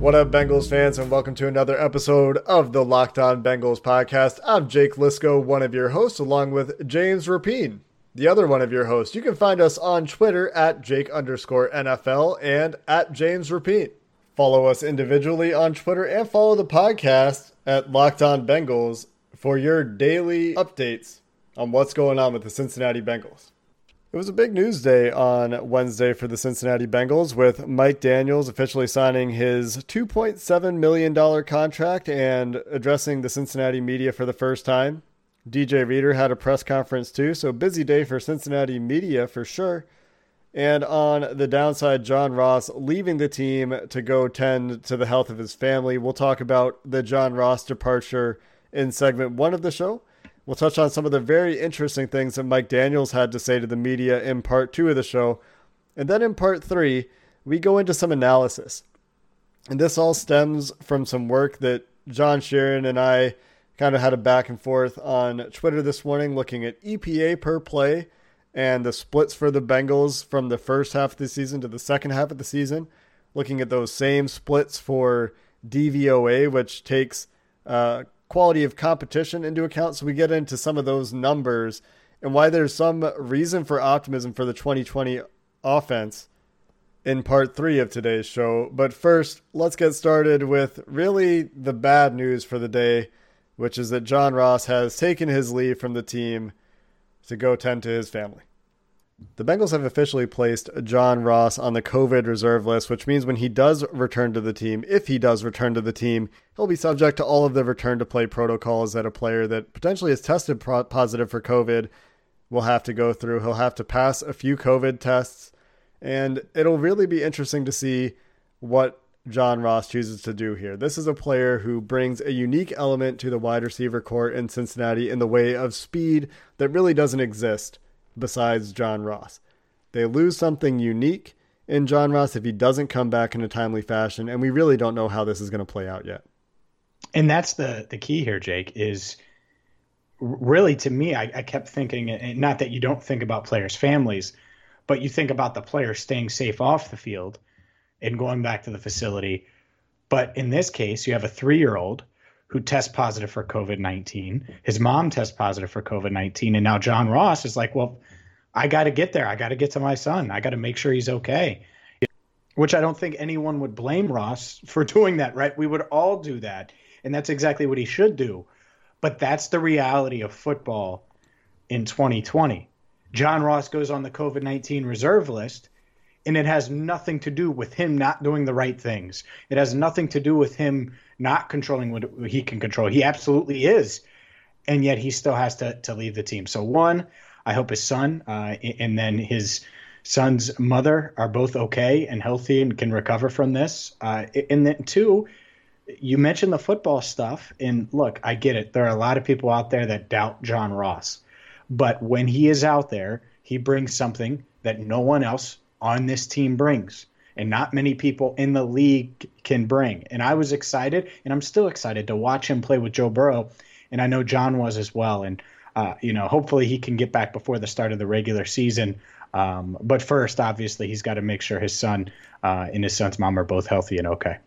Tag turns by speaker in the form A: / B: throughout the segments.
A: What up, Bengals fans, and welcome to another episode of the Locked On Bengals podcast. I'm Jake Liskow, one of your hosts, along with James Rapien, the other one of your hosts. You can find us on Twitter at Jake underscore NFL and at James Rapien. Follow us individually on Twitter and follow the podcast at Locked On Bengals for your daily updates on what's going on with the Cincinnati Bengals. It was a big news day on Wednesday for the Cincinnati Bengals with Mike Daniels officially signing his $2.7 million contract and addressing the Cincinnati media for the first time. DJ Reader had a press conference too, so busy day for Cincinnati media for sure. And on the downside, John Ross leaving the team to go tend to the health of his family. We'll talk about the John Ross departure in segment one of the show. We'll touch on some of the very interesting things that Mike Daniels had to say to the media in part two of the show. And then in part three, we go into some analysis. And this all stems from some work that John Sheeran and I kind of had a back and forth on Twitter this morning, looking at EPA per play and the splits for the Bengals from the first half of the season to the second half of the season, looking at those same splits for DVOA, which takes uh, quality of competition into account. So we get into some of those numbers and why there's some reason for optimism for the 2020 offense in part three of today's show. But first, let's get started with really the bad news for the day, which is that John Ross has taken his leave from the team to go tend to his family. The Bengals have officially placed John Ross on the COVID reserve list, which means when he does return to the team, if he does return to the team, he'll be subject to all of the return to play protocols that a player that potentially has tested positive for COVID will have to go through. He'll have to pass a few COVID tests, and it'll really be interesting to see what John Ross chooses to do here. This is a player who brings a unique element to the wide receiver court in Cincinnati in the way of speed that really doesn't exist besides John Ross. They lose something unique in John Ross if he doesn't come back in a timely fashion, and we really don't know how this is going to play out yet.
B: And that's the the key here, Jake. Is really to me, I, I kept thinking, not that you don't think about players' families, but you think about the player staying safe off the field and going back to the facility. But in this case, you have a three year old who tests positive for COVID 19. His mom tests positive for COVID 19. And now John Ross is like, well, I got to get there. I got to get to my son. I got to make sure he's okay. Which I don't think anyone would blame Ross for doing that, right? We would all do that. And that's exactly what he should do. But that's the reality of football in 2020. John Ross goes on the COVID 19 reserve list and it has nothing to do with him not doing the right things. It has nothing to do with him not controlling what he can control. He absolutely is, and yet he still has to to leave the team. So one, I hope his son uh, and then his son's mother are both okay and healthy and can recover from this. Uh, and then two, you mentioned the football stuff, and look, I get it. There are a lot of people out there that doubt John Ross, but when he is out there, he brings something that no one else on this team brings and not many people in the league can bring. And I was excited, and I'm still excited to watch him play with Joe Burrow, and I know John was as well. And uh, you know, hopefully he can get back before the start of the regular season. Um, but first, obviously, he's got to make sure his son uh, and his son's mom are both healthy and okay.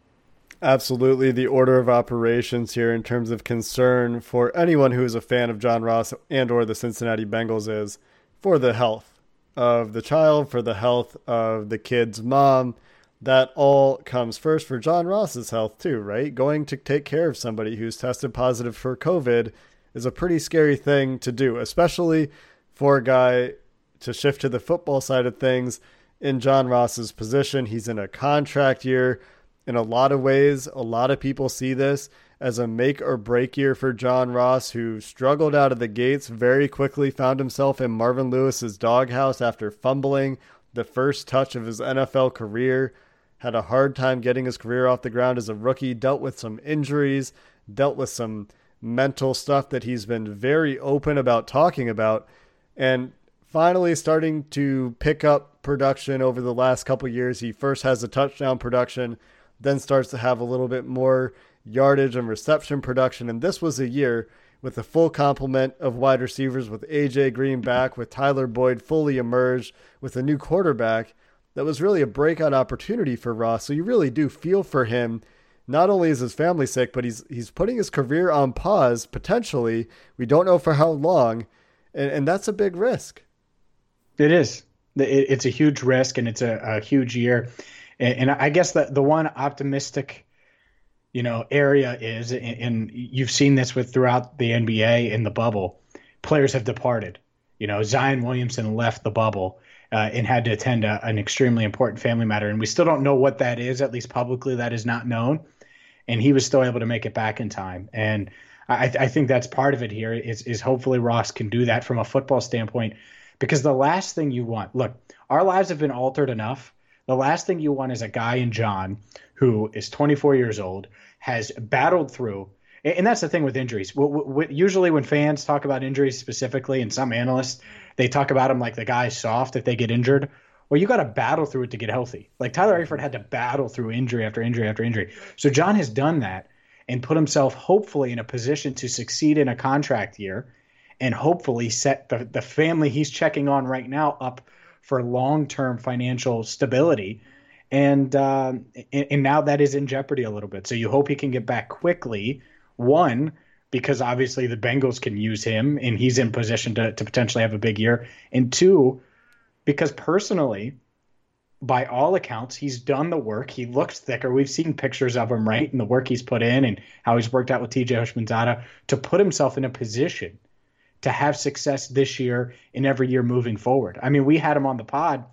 A: Absolutely, the order of operations here in terms of concern for anyone who is a fan of John Ross and or the Cincinnati Bengals is for the health of the child, for the health of the kid's mom. That all comes first for John Ross's health, too, right? Going to take care of somebody who's tested positive for COVID is a pretty scary thing to do, especially for a guy to shift to the football side of things in John Ross's position. He's in a contract year. In a lot of ways, a lot of people see this as a make or break year for John Ross, who struggled out of the gates, very quickly found himself in Marvin Lewis's doghouse after fumbling the first touch of his NFL career. Had a hard time getting his career off the ground as a rookie, dealt with some injuries, dealt with some mental stuff that he's been very open about talking about, and finally starting to pick up production over the last couple years. He first has a touchdown production, then starts to have a little bit more yardage and reception production. And this was a year with a full complement of wide receivers with AJ Green back, with Tyler Boyd fully emerged, with a new quarterback. That was really a breakout opportunity for Ross. So you really do feel for him. Not only is his family sick, but he's he's putting his career on pause potentially. We don't know for how long, and, and that's a big risk.
B: It is. It's a huge risk, and it's a, a huge year. And, I guess the the one optimistic you know area is and you've seen this with throughout the NBA in the bubble players have departed. You know Zion Williamson left the bubble uh, and had to attend a, an extremely important family matter. And we still don't know what that is at least publicly that is not known. And he was still able to make it back in time. And I, I think that's part of it here is is hopefully Ross can do that from a football standpoint. Because the last thing you want look our lives have been altered enough the last thing you want is a guy in John who is 24 years old, has battled through, and that's the thing with injuries. Usually, when fans talk about injuries specifically, and some analysts, they talk about them like the guy's soft if they get injured. Well, you got to battle through it to get healthy. Like Tyler Eifert had to battle through injury after injury after injury. So John has done that and put himself hopefully in a position to succeed in a contract year and hopefully set the, the family he's checking on right now up for long term financial stability and, uh, and and now that is in jeopardy a little bit. So you hope he can get back quickly. One, because obviously the Bengals can use him and he's in position to, to potentially have a big year. And two, because personally, by all accounts, he's done the work. He looks thicker. We've seen pictures of him, right? And the work he's put in and how he's worked out with TJ Houshmandzadeh to put himself in a position to have success this year and every year moving forward. I mean, we had him on the pod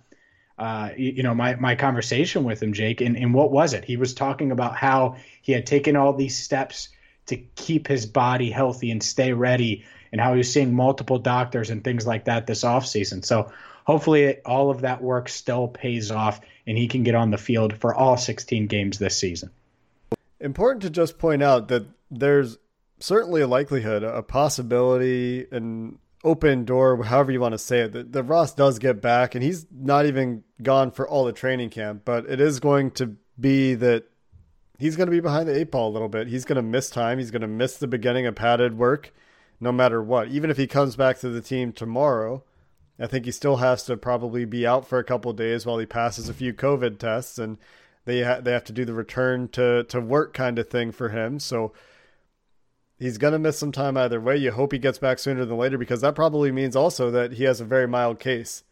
B: uh, you, know, my, my conversation with him, Jake, and, and what was it? He was talking about how he had taken all these steps to keep his body healthy and stay ready, and how he was seeing multiple doctors and things like that this offseason. So hopefully, it, all of that work still pays off, and he can get on the field for all 16 games this season.
A: Important to just point out that there's certainly a likelihood, a possibility, an open door, however you want to say it, that, that Ross does get back, and he's not even gone for all the training camp, but it is going to be that he's going to be behind the eight ball a little bit. He's going to miss time. He's going to miss the beginning of padded work, no matter what. Even if he comes back to the team tomorrow, I think he still has to probably be out for a couple days while he passes a few COVID tests, and they ha- they have to do the return to to work kind of thing for him. So he's going to miss some time either way. You hope he gets back sooner than later because that probably means also that he has a very mild case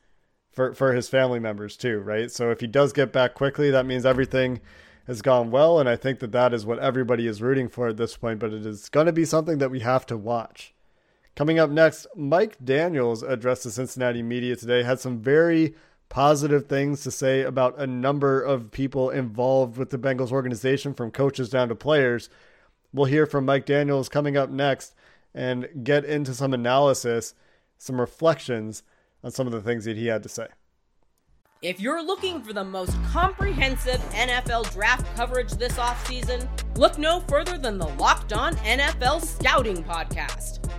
A: for for his family members too, right? So if he does get back quickly, that means everything has gone well, and I think that that is what everybody is rooting for at this point. But it is going to be something that we have to watch. Coming up next, Mike Daniels addressed the Cincinnati media today. Had some very positive things to say about a number of people involved with the Bengals organization, from coaches down to players. We'll hear from Mike Daniels coming up next and get into some analysis, some reflections on some of the things that he had to say.
C: If you're looking for the most comprehensive NFL draft coverage this offseason, look no further than the Locked On NFL Scouting Podcast.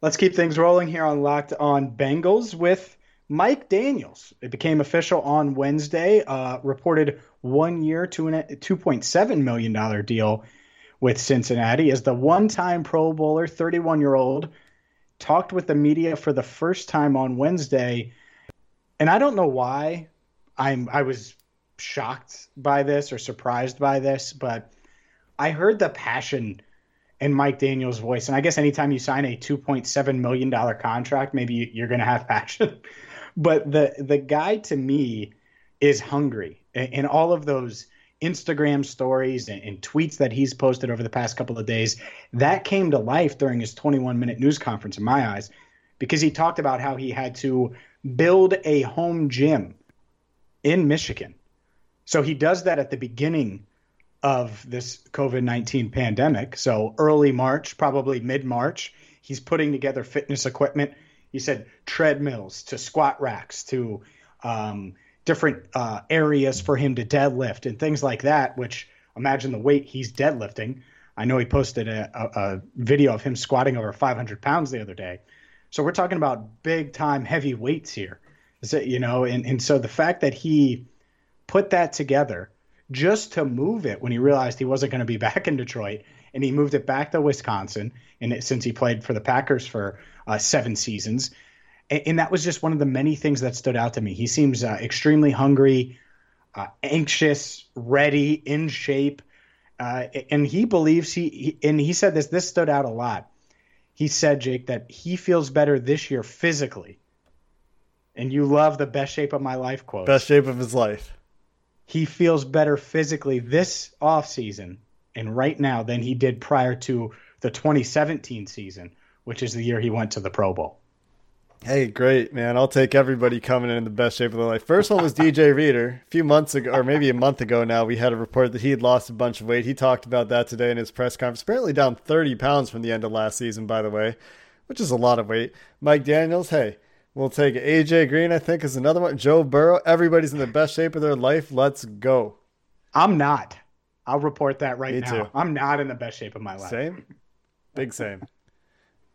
B: Let's keep things rolling here on Locked On Bengals with Mike Daniels. It became official on Wednesday, uh, reported one year to a $2.7 million deal with Cincinnati as the one time Pro Bowler, 31 year old, talked with the media for the first time on Wednesday. And I don't know why I'm I was shocked by this or surprised by this, but I heard the passion and Mike Daniels' voice. And I guess anytime you sign a $2.7 million contract, maybe you're going to have passion. but the the guy to me is hungry. And all of those Instagram stories and, and, tweets that he's posted over the past couple of days, that came to life during his 21 minute news conference in my eyes, because he talked about how he had to build a home gym in Michigan. So he does that at the beginning of this COVID 19 pandemic. So early March, probably mid March, he's putting together fitness equipment. He said treadmills to squat racks to um, different uh, areas for him to deadlift and things like that, which imagine the weight he's deadlifting. I know he posted a, a, a video of him squatting over 500 pounds the other day. So we're talking about big time heavy weights here. You know, and, and so the fact that he put that together just to move it when he realized he wasn't going to be back in Detroit, and he moved it back to Wisconsin. And it, since he played for the Packers for uh, seven seasons, and, and, that was just one of the many things that stood out to me. He seems uh, extremely hungry, uh, anxious, ready, in shape, uh, and he believes he, he. And he said this. This stood out a lot. He said, Jake, that he feels better this year physically. And you love the best shape of my life quote.
A: Best shape of his life
B: he feels better physically this offseason and right now than he did prior to the 2017 season, which is the year he went to the Pro Bowl.
A: Hey, great, man. I'll take everybody coming in the best shape of their life. First one was DJ Reader. A few months ago, or maybe a month ago now, we had a report that he had lost a bunch of weight. He talked about that today in his press conference. Apparently down 30 pounds from the end of last season, by the way, which is a lot of weight. Mike Daniels, hey, We'll take AJ Green, I think, is another one. Joe Burrow. Everybody's in the best shape of their life. Let's go.
B: I'm not. I'll report that right Me now. Too. I'm not in the best shape of my life.
A: Same. Big same.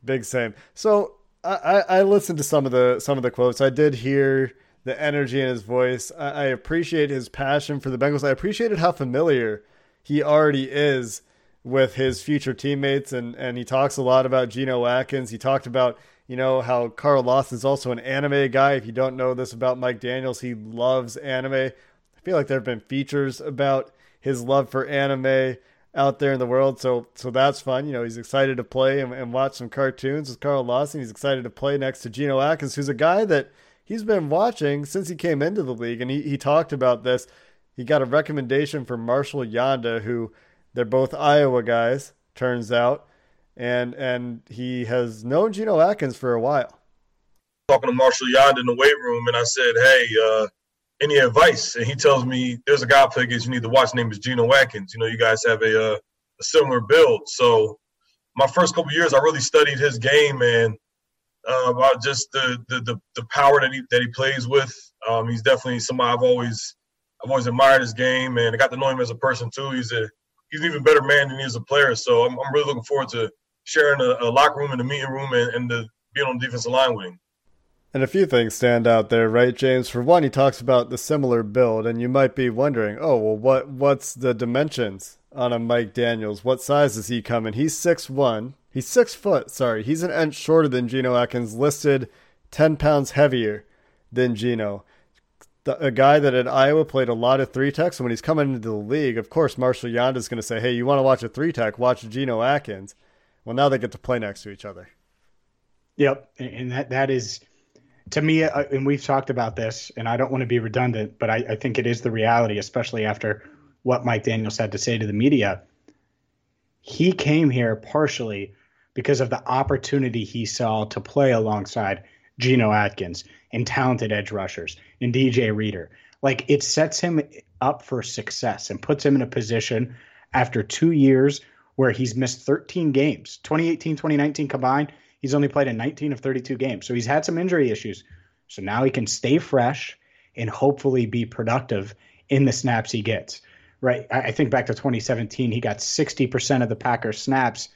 A: Big same. So I, I listened to some of the some of the quotes. I did hear the energy in his voice. I, I appreciate his passion for the Bengals. I appreciated how familiar he already is with his future teammates and, and he talks a lot about Geno Atkins. He talked about you know how Carl Lawson's also an anime guy. If you don't know this about Mike Daniels, he loves anime. I feel like there have been features about his love for anime out there in the world, so so that's fun. You know, he's excited to play and, and watch some cartoons with Carl Lawson. He's excited to play next to Geno Atkins, who's a guy that he's been watching since he came into the league, and he, he talked about this. He got a recommendation from Marshall Yanda, who they're both Iowa guys, turns out and and he has known Geno Atkins for a while.
D: Talking to Marshall Yanda in the weight room, and I said, "Hey, uh, any advice?" And he tells me, "There's a guy Pickens you need to watch. His name is Geno Atkins. You know, you guys have a, uh, a similar build." So, my first couple years, I really studied his game and uh, about just the, the, the the power that he that he plays with. Um, he's definitely somebody I've always I've always admired his game, and I got to know him as a person too. He's a he's an even better man than he is a player. So I'm, I'm really looking forward to sharing a, a locker room and a meeting room and, and the, being on the defensive line with him.
A: And a few things stand out there, right, James? For one, he talks about the similar build, and you might be wondering, oh, well, what what's the dimensions on a Mike Daniels? What size is he coming? He's six one. He's six foot. Sorry, he's an inch shorter than Geno Atkins, listed ten pounds heavier than Geno. The, a guy that at Iowa played a lot of three techs, when he's coming into the league, of course, Marshall Yanda is going to say, "Hey, you want to watch a three tech? Watch Geno Atkins." Well, now they get to play next to each other.
B: Yep, and that that is to me, uh, and we've talked about this, and I don't want to be redundant, but I, I think it is the reality, especially after what Mike Daniels had to say to the media. He came here partially because of the opportunity he saw to play alongside Geno Atkins and talented edge rushers and DJ Reader. Like it sets him up for success and puts him in a position after two years where he's missed 13 games. 2018, 2019 combined, he's only played in 19 of 32 games. So he's had some injury issues. So now he can stay fresh and hopefully be productive in the snaps he gets. Right. I think back to 2017, he got 60% of the Packers snaps.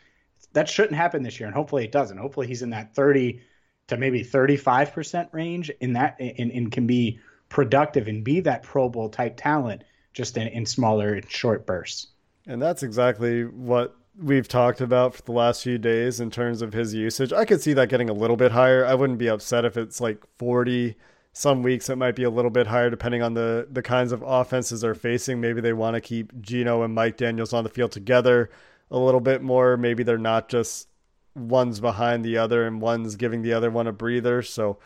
B: That shouldn't happen this year, and hopefully it doesn't. Hopefully he's in that 30 to maybe 35% range in that and, and can be productive and be that Pro Bowl type talent just in, in smaller short bursts.
A: And that's exactly what we've talked about for the last few days in terms of his usage. I could see that getting a little bit higher. I wouldn't be upset if it's like 40. Some weeks it might be a little bit higher depending on the the kinds of offenses they're facing. Maybe they want to keep Geno and Mike Daniels on the field together a little bit more. Maybe they're not just one's behind the other and one's giving the other one a breather. So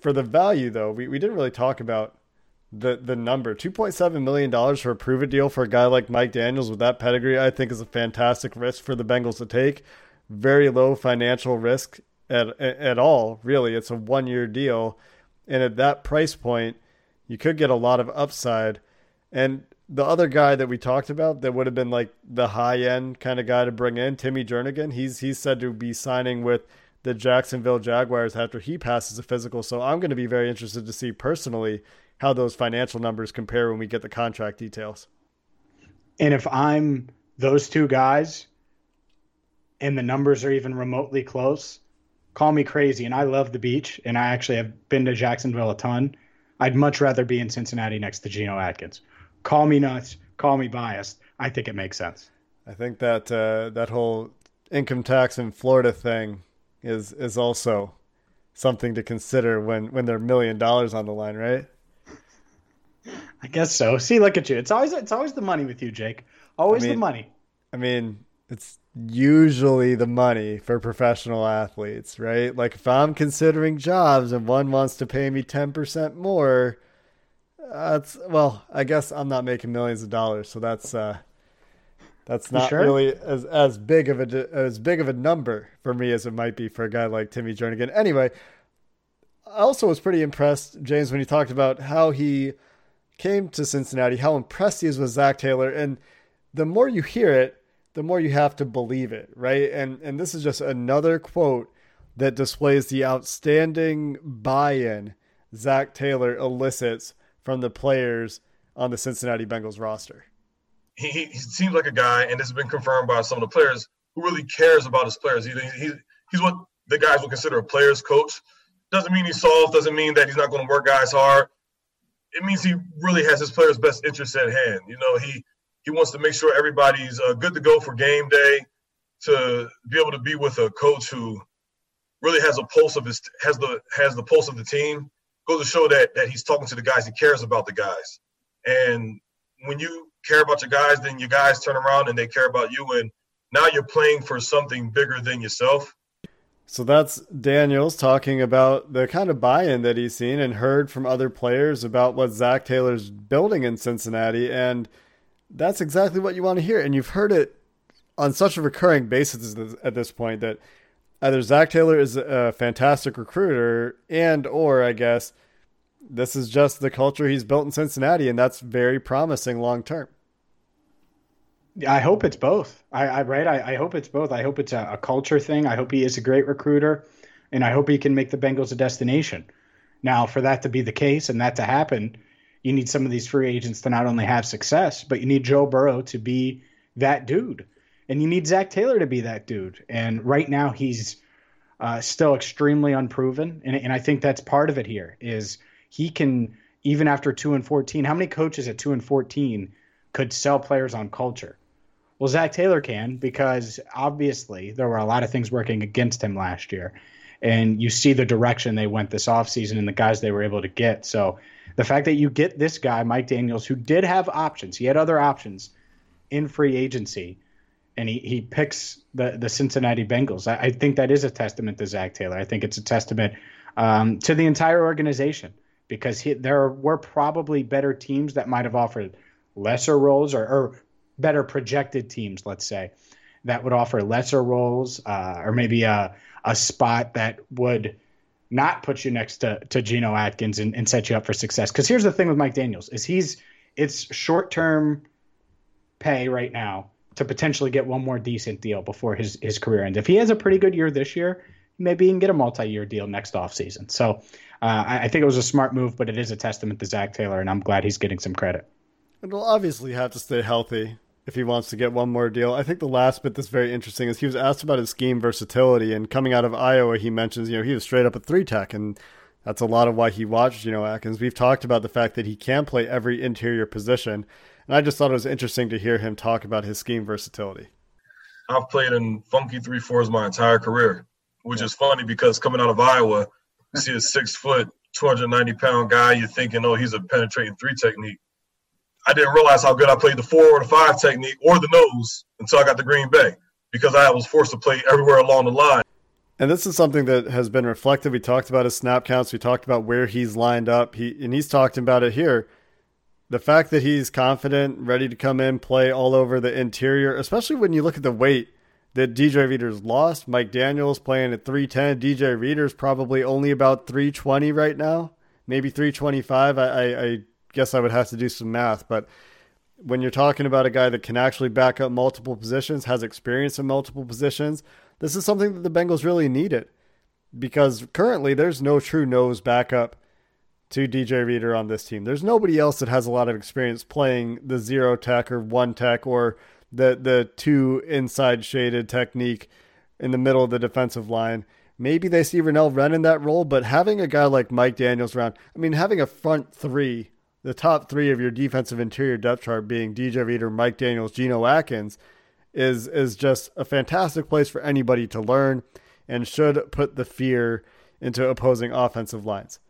A: for the value though, we, we didn't really talk about the the number. Two point seven million dollars for a prove deal for a guy like Mike Daniels with that pedigree, I think is a fantastic risk for the Bengals to take. Very low financial risk at at all, really. It's a one year deal. And at that price point, you could get a lot of upside. And the other guy that we talked about that would have been like the high end kind of guy to bring in, Timmy Jernigan, he's he's said to be signing with the Jacksonville Jaguars after he passes a physical. So I'm going to be very interested to see personally how those financial numbers compare when we get the contract details.
B: And if I'm those two guys and the numbers are even remotely close, call me crazy. And I love the beach and I actually have been to Jacksonville a ton. I'd much rather be in Cincinnati next to Geno Atkins. Call me nuts, call me biased. I think it makes sense.
A: I think that uh, that whole income tax in Florida thing is is also something to consider when when there are million dollars on the line, right?
B: I guess so. See, look at you. It's always it's always the money with you, Jake. Always I mean, the money.
A: I mean, it's usually the money for professional athletes, right? Like if I'm considering jobs and one wants to pay me 10% more, that's well, I guess I'm not making millions of dollars, so that's uh that's not sure? really as as big of a as big of a number for me as it might be for a guy like Timmy Jernigan. Anyway, I also was pretty impressed, James, when he talked about how he came to Cincinnati, how impressed he is with Zac Taylor, and the more you hear it, the more you have to believe it, right? And and this is just another quote that displays the outstanding buy-in Zac Taylor elicits from the players on the Cincinnati Bengals roster.
D: He, he seems like a guy, and this has been confirmed by some of the players who really cares about his players. He, he, he's what the guys would consider a player's coach. Doesn't mean he's soft. Doesn't mean that he's not going to work guys hard. It means he really has his players' best interests at hand. You know, he he wants to make sure everybody's uh, good to go for game day. To be able to be with a coach who really has a pulse of his has the has the pulse of the team goes to show that that he's talking to the guys. He cares about the guys, and when you care about your guys, then your guys turn around and they care about you, and now you're playing for something bigger than yourself.
A: So that's Daniels talking about the kind of buy-in that he's seen and heard from other players about what Zac Taylor's building in Cincinnati, and that's exactly what you want to hear. And you've heard it on such a recurring basis at this point that either Zac Taylor is a fantastic recruiter, and or I guess this is just the culture he's built in Cincinnati, and that's very promising long term.
B: I hope it's both. I, I right. I, I, hope it's both. I hope it's a, a, culture thing. I hope he is a great recruiter, and I hope he can make the Bengals a destination. Now, for that to be the case and that to happen, you need some of these free agents to not only have success, but you need Joe Burrow to be that dude, and you need Zac Taylor to be that dude. And right now, he's uh, still extremely unproven, and, and I think that's part of it. Here is he can even after two and fourteen. How many coaches at two and fourteen could sell players on culture? Well, Zac Taylor can because obviously there were a lot of things working against him last year. And you see the direction they went this offseason and the guys they were able to get. So the fact that you get this guy, Mike Daniels, who did have options, he had other options in free agency, and he, he picks the, the Cincinnati Bengals. I, I think that is a testament to Zac Taylor. I think it's a testament um, to the entire organization because he, there were probably better teams that might have offered lesser roles or, or better projected teams, let's say, that would offer lesser roles uh, or maybe a, a spot that would not put you next to, to Geno Atkins and, and set you up for success. Because here's the thing with Mike Daniels is he's it's short term pay right now to potentially get one more decent deal before his, his career ends. If he has a pretty good year this year, maybe he can get a multi year deal next offseason. So uh, I, I think it was a smart move, but it is a testament to Zac Taylor, and I'm glad he's getting some credit.
A: And will obviously have to stay healthy if he wants to get one more deal. I think the last bit that's very interesting is he was asked about his scheme versatility, and coming out of Iowa, he mentions you know he was straight up a three tech, and that's a lot of why he watched you know Atkins. We've talked about the fact that he can play every interior position, and I just thought it was interesting to hear him talk about his scheme versatility.
D: I've played in funky three fours my entire career, which is funny because coming out of Iowa, you see a six foot, 290 pound guy, you're thinking, oh, he's a penetrating three technique. I didn't realize how good I played the four or the five technique or the nose until I got to Green Bay because I was forced to play everywhere along the line.
A: And this is something that has been reflected. We talked about his snap counts. We talked about where he's lined up. He and he's talked about it here. The fact that he's confident, ready to come in, play all over the interior, especially when you look at the weight that DJ Reader's lost. Mike Daniels playing at 310. DJ Reader's probably only about 320 right now, maybe 325. I, I, I guess I would have to do some math, but when you're talking about a guy that can actually back up multiple positions, has experience in multiple positions, this is something that the Bengals really needed because currently there's no true nose backup to DJ Reader on this team. There's nobody else that has a lot of experience playing the zero tech or one tech or the the two inside shaded technique in the middle of the defensive line. Maybe they see Renell Wren in that role, but having a guy like Mike Daniels around, I mean, having a front three, the top three of your defensive interior depth chart being DJ Reader, Mike Daniels, Geno Atkins, is is just a fantastic place for anybody to learn and should put the fear into opposing offensive lines.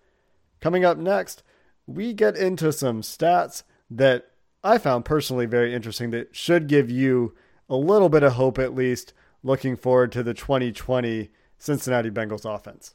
A: Coming up next, we get into some stats that I found personally very interesting that should give you a little bit of hope at least looking forward to the 2020 Cincinnati Bengals offense.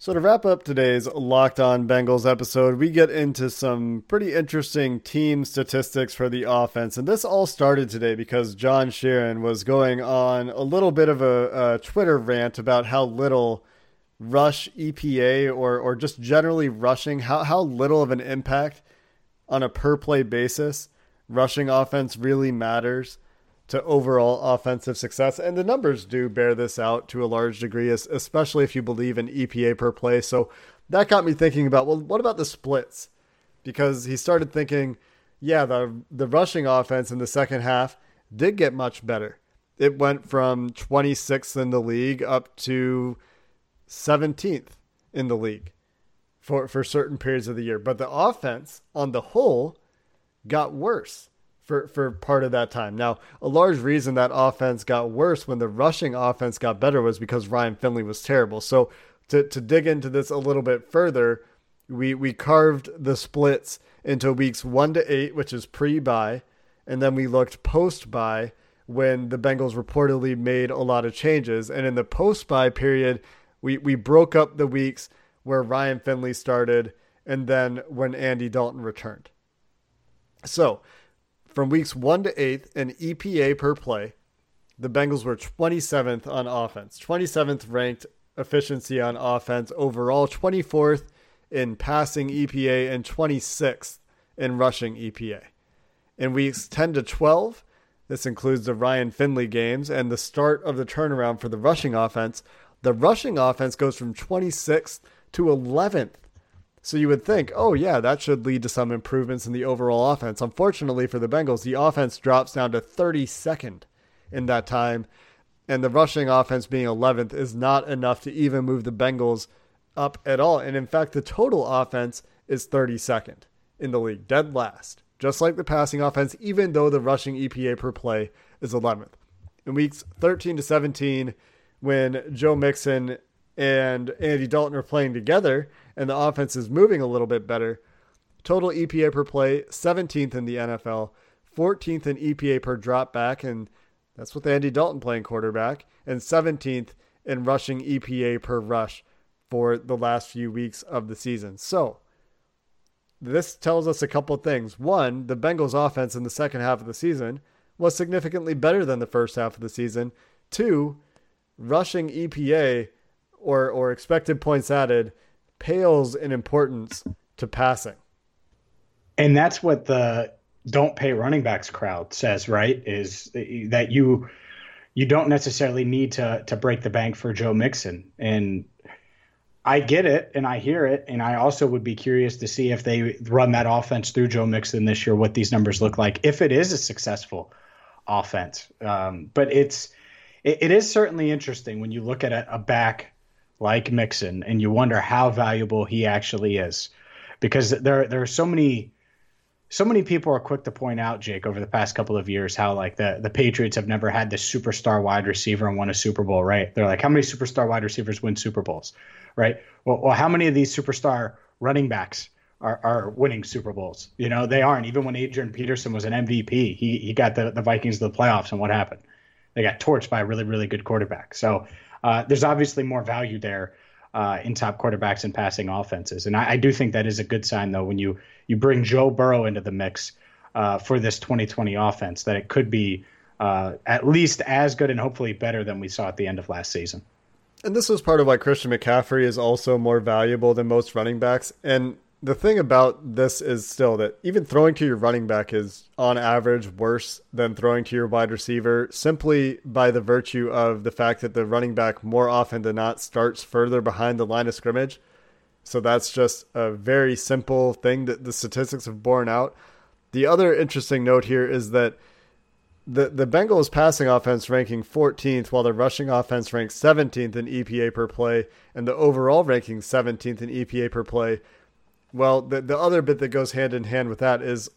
A: So, to wrap up today's Locked On Bengals episode, we get into some pretty interesting team statistics for the offense. And this all started today because John Sheeran was going on a little bit of a, a Twitter rant about how little rush EPA or or just generally rushing how how little of an impact on a per play basis rushing offense really matters to overall offensive success. And the numbers do bear this out to a large degree especially if you believe in EPA per play. So that got me thinking about well what about the splits? Because he started thinking yeah the the rushing offense in the second half did get much better. It went from 26th in the league up to 17th in the league for, for certain periods of the year. But the offense on the whole got worse for, for part of that time. Now, a large reason that offense got worse when the rushing offense got better was because Ryan Finley was terrible. So to, to dig into this a little bit further, we, we carved the splits into weeks one to eight, which is pre bye, and then we looked post bye when the Bengals reportedly made a lot of changes. And in the post bye period, we we broke up the weeks where Ryan Finley started and then when Andy Dalton returned. So, from weeks 1 to 8 in EPA per play, the Bengals were 27th on offense, 27th ranked efficiency on offense overall, 24th in passing EPA and 26th in rushing EPA. In weeks 10 to 12, this includes the Ryan Finley games and the start of the turnaround for the rushing offense the rushing offense goes from 26th to 11th. So you would think, oh, yeah, that should lead to some improvements in the overall offense. Unfortunately for the Bengals, the offense drops down to 32nd in that time. And the rushing offense being 11th is not enough to even move the Bengals up at all. And in fact, the total offense is 32nd in the league, dead last, just like the passing offense, even though the rushing EPA per play is 11th. In weeks 13 to 17, when Joe Mixon and Andy Dalton are playing together and the offense is moving a little bit better. Total EPA per play, 17th in the NFL, 14th in EPA per drop back, and that's with Andy Dalton playing quarterback, and 17th in rushing EPA per rush for the last few weeks of the season. So, this tells us a couple things. One, the Bengals offense in the second half of the season was significantly better than the first half of the season. Two, rushing EPA or or expected points added pales in importance to passing.
B: And that's what the don't pay running backs crowd says, right? Is that you you don't necessarily need to to break the bank for Joe Mixon. And I get it and I hear it. And I also would be curious to see if they run that offense through Joe Mixon this year, what these numbers look like, if it is a successful offense. Um, but it's it, it is certainly interesting when you look at a, a back like Mixon and you wonder how valuable he actually is. Because there there are so many so many people are quick to point out, Jake, over the past couple of years, how like the the Patriots have never had this superstar wide receiver and won a Super Bowl, right? They're like, how many superstar wide receivers win Super Bowls, right? Well, well how many of these superstar running backs are, are winning Super Bowls? You know, they aren't. Even when Adrian Peterson was an MVP, he he got the, the Vikings to the playoffs, and what happened? They got torched by a really really good quarterback. So uh, there's obviously more value there uh, in top quarterbacks and passing offenses. And I, I, do think that is a good sign, though, when you you bring Joe Burrow into the mix uh, for this 2020 offense, that it could be uh, at least as good and hopefully better than we saw at the end of last season.
A: And this was part of why Christian McCaffrey is also more valuable than most running backs. And the thing about this is still that even throwing to your running back is on average worse than throwing to your wide receiver simply by the virtue of the fact that the running back more often than not starts further behind the line of scrimmage. So that's just a very simple thing that the statistics have borne out. The other interesting note here is that the the Bengals passing offense ranking 14th while the rushing offense ranks 17th in EPA per play and the overall ranking 17th in EPA per play well, the the other bit that goes hand in hand with that is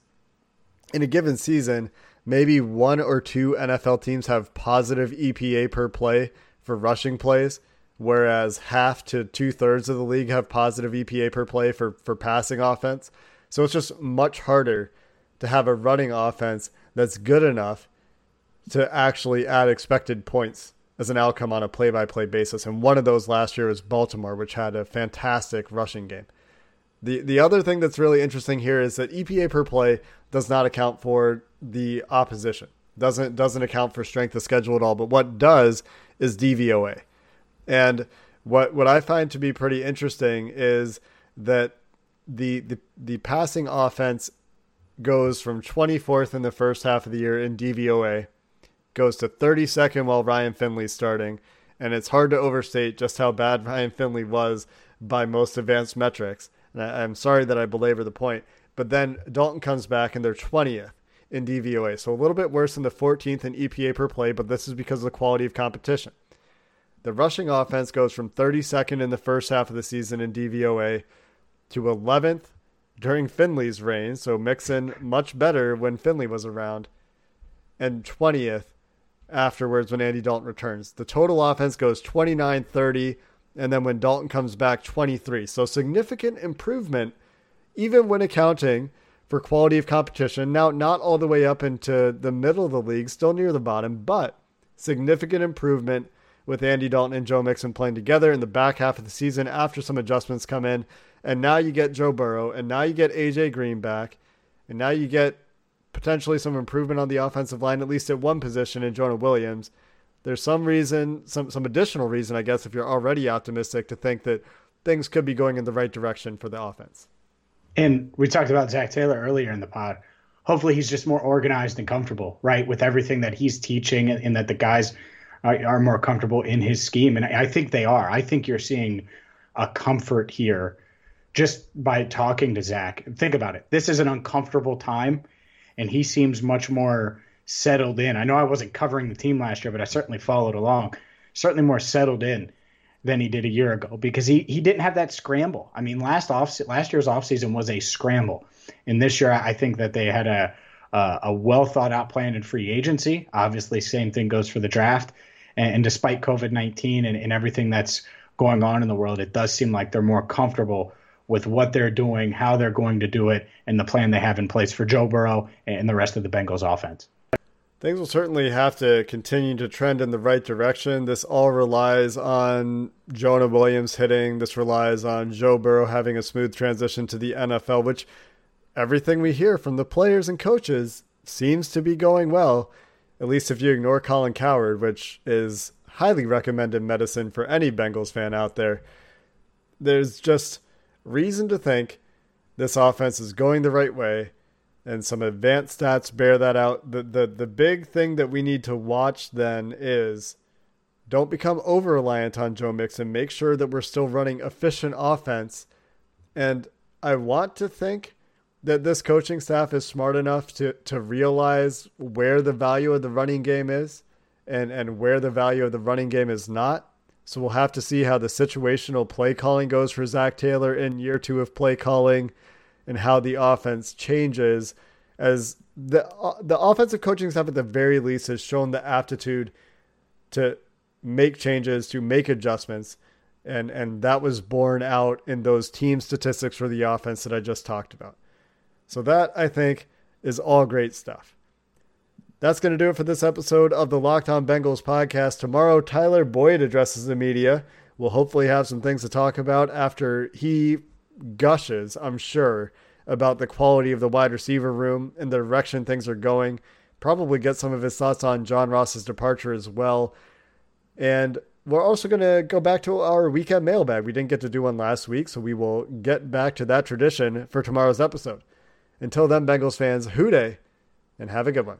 A: in a given season, maybe one or two NFL teams have positive EPA per play for rushing plays, whereas half to two thirds of the league have positive EPA per play for, for passing offense. So it's just much harder to have a running offense that's good enough to actually add expected points as an outcome on a play by play basis. And one of those last year was Baltimore, which had a fantastic rushing game. The the other thing that's really interesting here is that EPA per play does not account for the opposition. Doesn't doesn't account for strength of schedule at all, but what does is DVOA. And what what I find to be pretty interesting is that the the, the passing offense goes from 24th in the first half of the year in DVOA, goes to 32nd while Ryan Finley's starting, and it's hard to overstate just how bad Ryan Finley was by most advanced metrics. And I, am sorry that I belabor the point, but then Dalton comes back and they're 20th in DVOA. So a little bit worse than the 14th in EPA per play, but this is because of the quality of competition. The rushing offense goes from 32nd in the first half of the season in DVOA to 11th during Finley's reign. So Mixon much better when Finley was around, and 20th afterwards when Andy Dalton returns. The total offense goes 29 30 and then when Dalton comes back, 23. So significant improvement, even when accounting for quality of competition. Now, not all the way up into the middle of the league, still near the bottom, but significant improvement with Andy Dalton and Joe Mixon playing together in the back half of the season after some adjustments come in. And now you get Joe Burrow, and now you get AJ Green back, and now you get potentially some improvement on the offensive line, at least at one position in Jonah Williams there's some reason, some some additional reason, I guess, if you're already optimistic to think that things could be going in the right direction for the offense.
B: And we talked about Zac Taylor earlier in the pod. Hopefully, he's just more organized and comfortable, right, with everything that he's teaching, and, that the guys are, are, more comfortable in his scheme. And I, I think they are. I think you're seeing a comfort here just by talking to Zac. Think about it. This is an uncomfortable time, and he seems much more settled in. I know I wasn't covering the team last year, but I certainly followed along. Certainly more settled in than he did a year ago because he he didn't have that scramble. I mean, last off last year's offseason was a scramble, and this year I think that they had a a, a well thought out plan in free agency. Obviously, same thing goes for the draft. And, and despite COVID nineteen and, and everything that's going on in the world, it does seem like they're more comfortable with what they're doing, how they're going to do it, and the plan they have in place for Joe Burrow and the rest of the Bengals offense.
A: Things will certainly have to continue to trend in the right direction. This all relies on Jonah Williams hitting. This relies on Joe Burrow having a smooth transition to the NFL, which everything we hear from the players and coaches seems to be going well, at least if you ignore Colin Cowherd, which is highly recommended medicine for any Bengals fan out there. There's just reason to think this offense is going the right way and some advanced stats bear that out. The, the, the big thing that we need to watch then is don't become over reliant on Joe Mixon. Make sure that we're still running efficient offense. And I want to think that this coaching staff is smart enough to, to realize where the value of the running game is and, and where the value of the running game is not. So we'll have to see how the situational play calling goes for Zac Taylor in year two of play calling and how the offense changes as the uh, the offensive coaching staff at the very least has shown the aptitude to make changes, to make adjustments. And and that was borne out in those team statistics for the offense that I just talked about. So that I think is all great stuff. That's going to do it for this episode of the Locked On Bengals podcast. Tomorrow, Tyler Boyd addresses the media. We'll hopefully have some things to talk about after he gushes, I'm sure, about the quality of the wide receiver room and the direction things are going. Probably get some of his thoughts on John Ross's departure as well. And we're also going to go back to our weekend mailbag. We didn't get to do one last week, so we will get back to that tradition for tomorrow's episode. Until then, Bengals fans, Who Dey, and have a good one.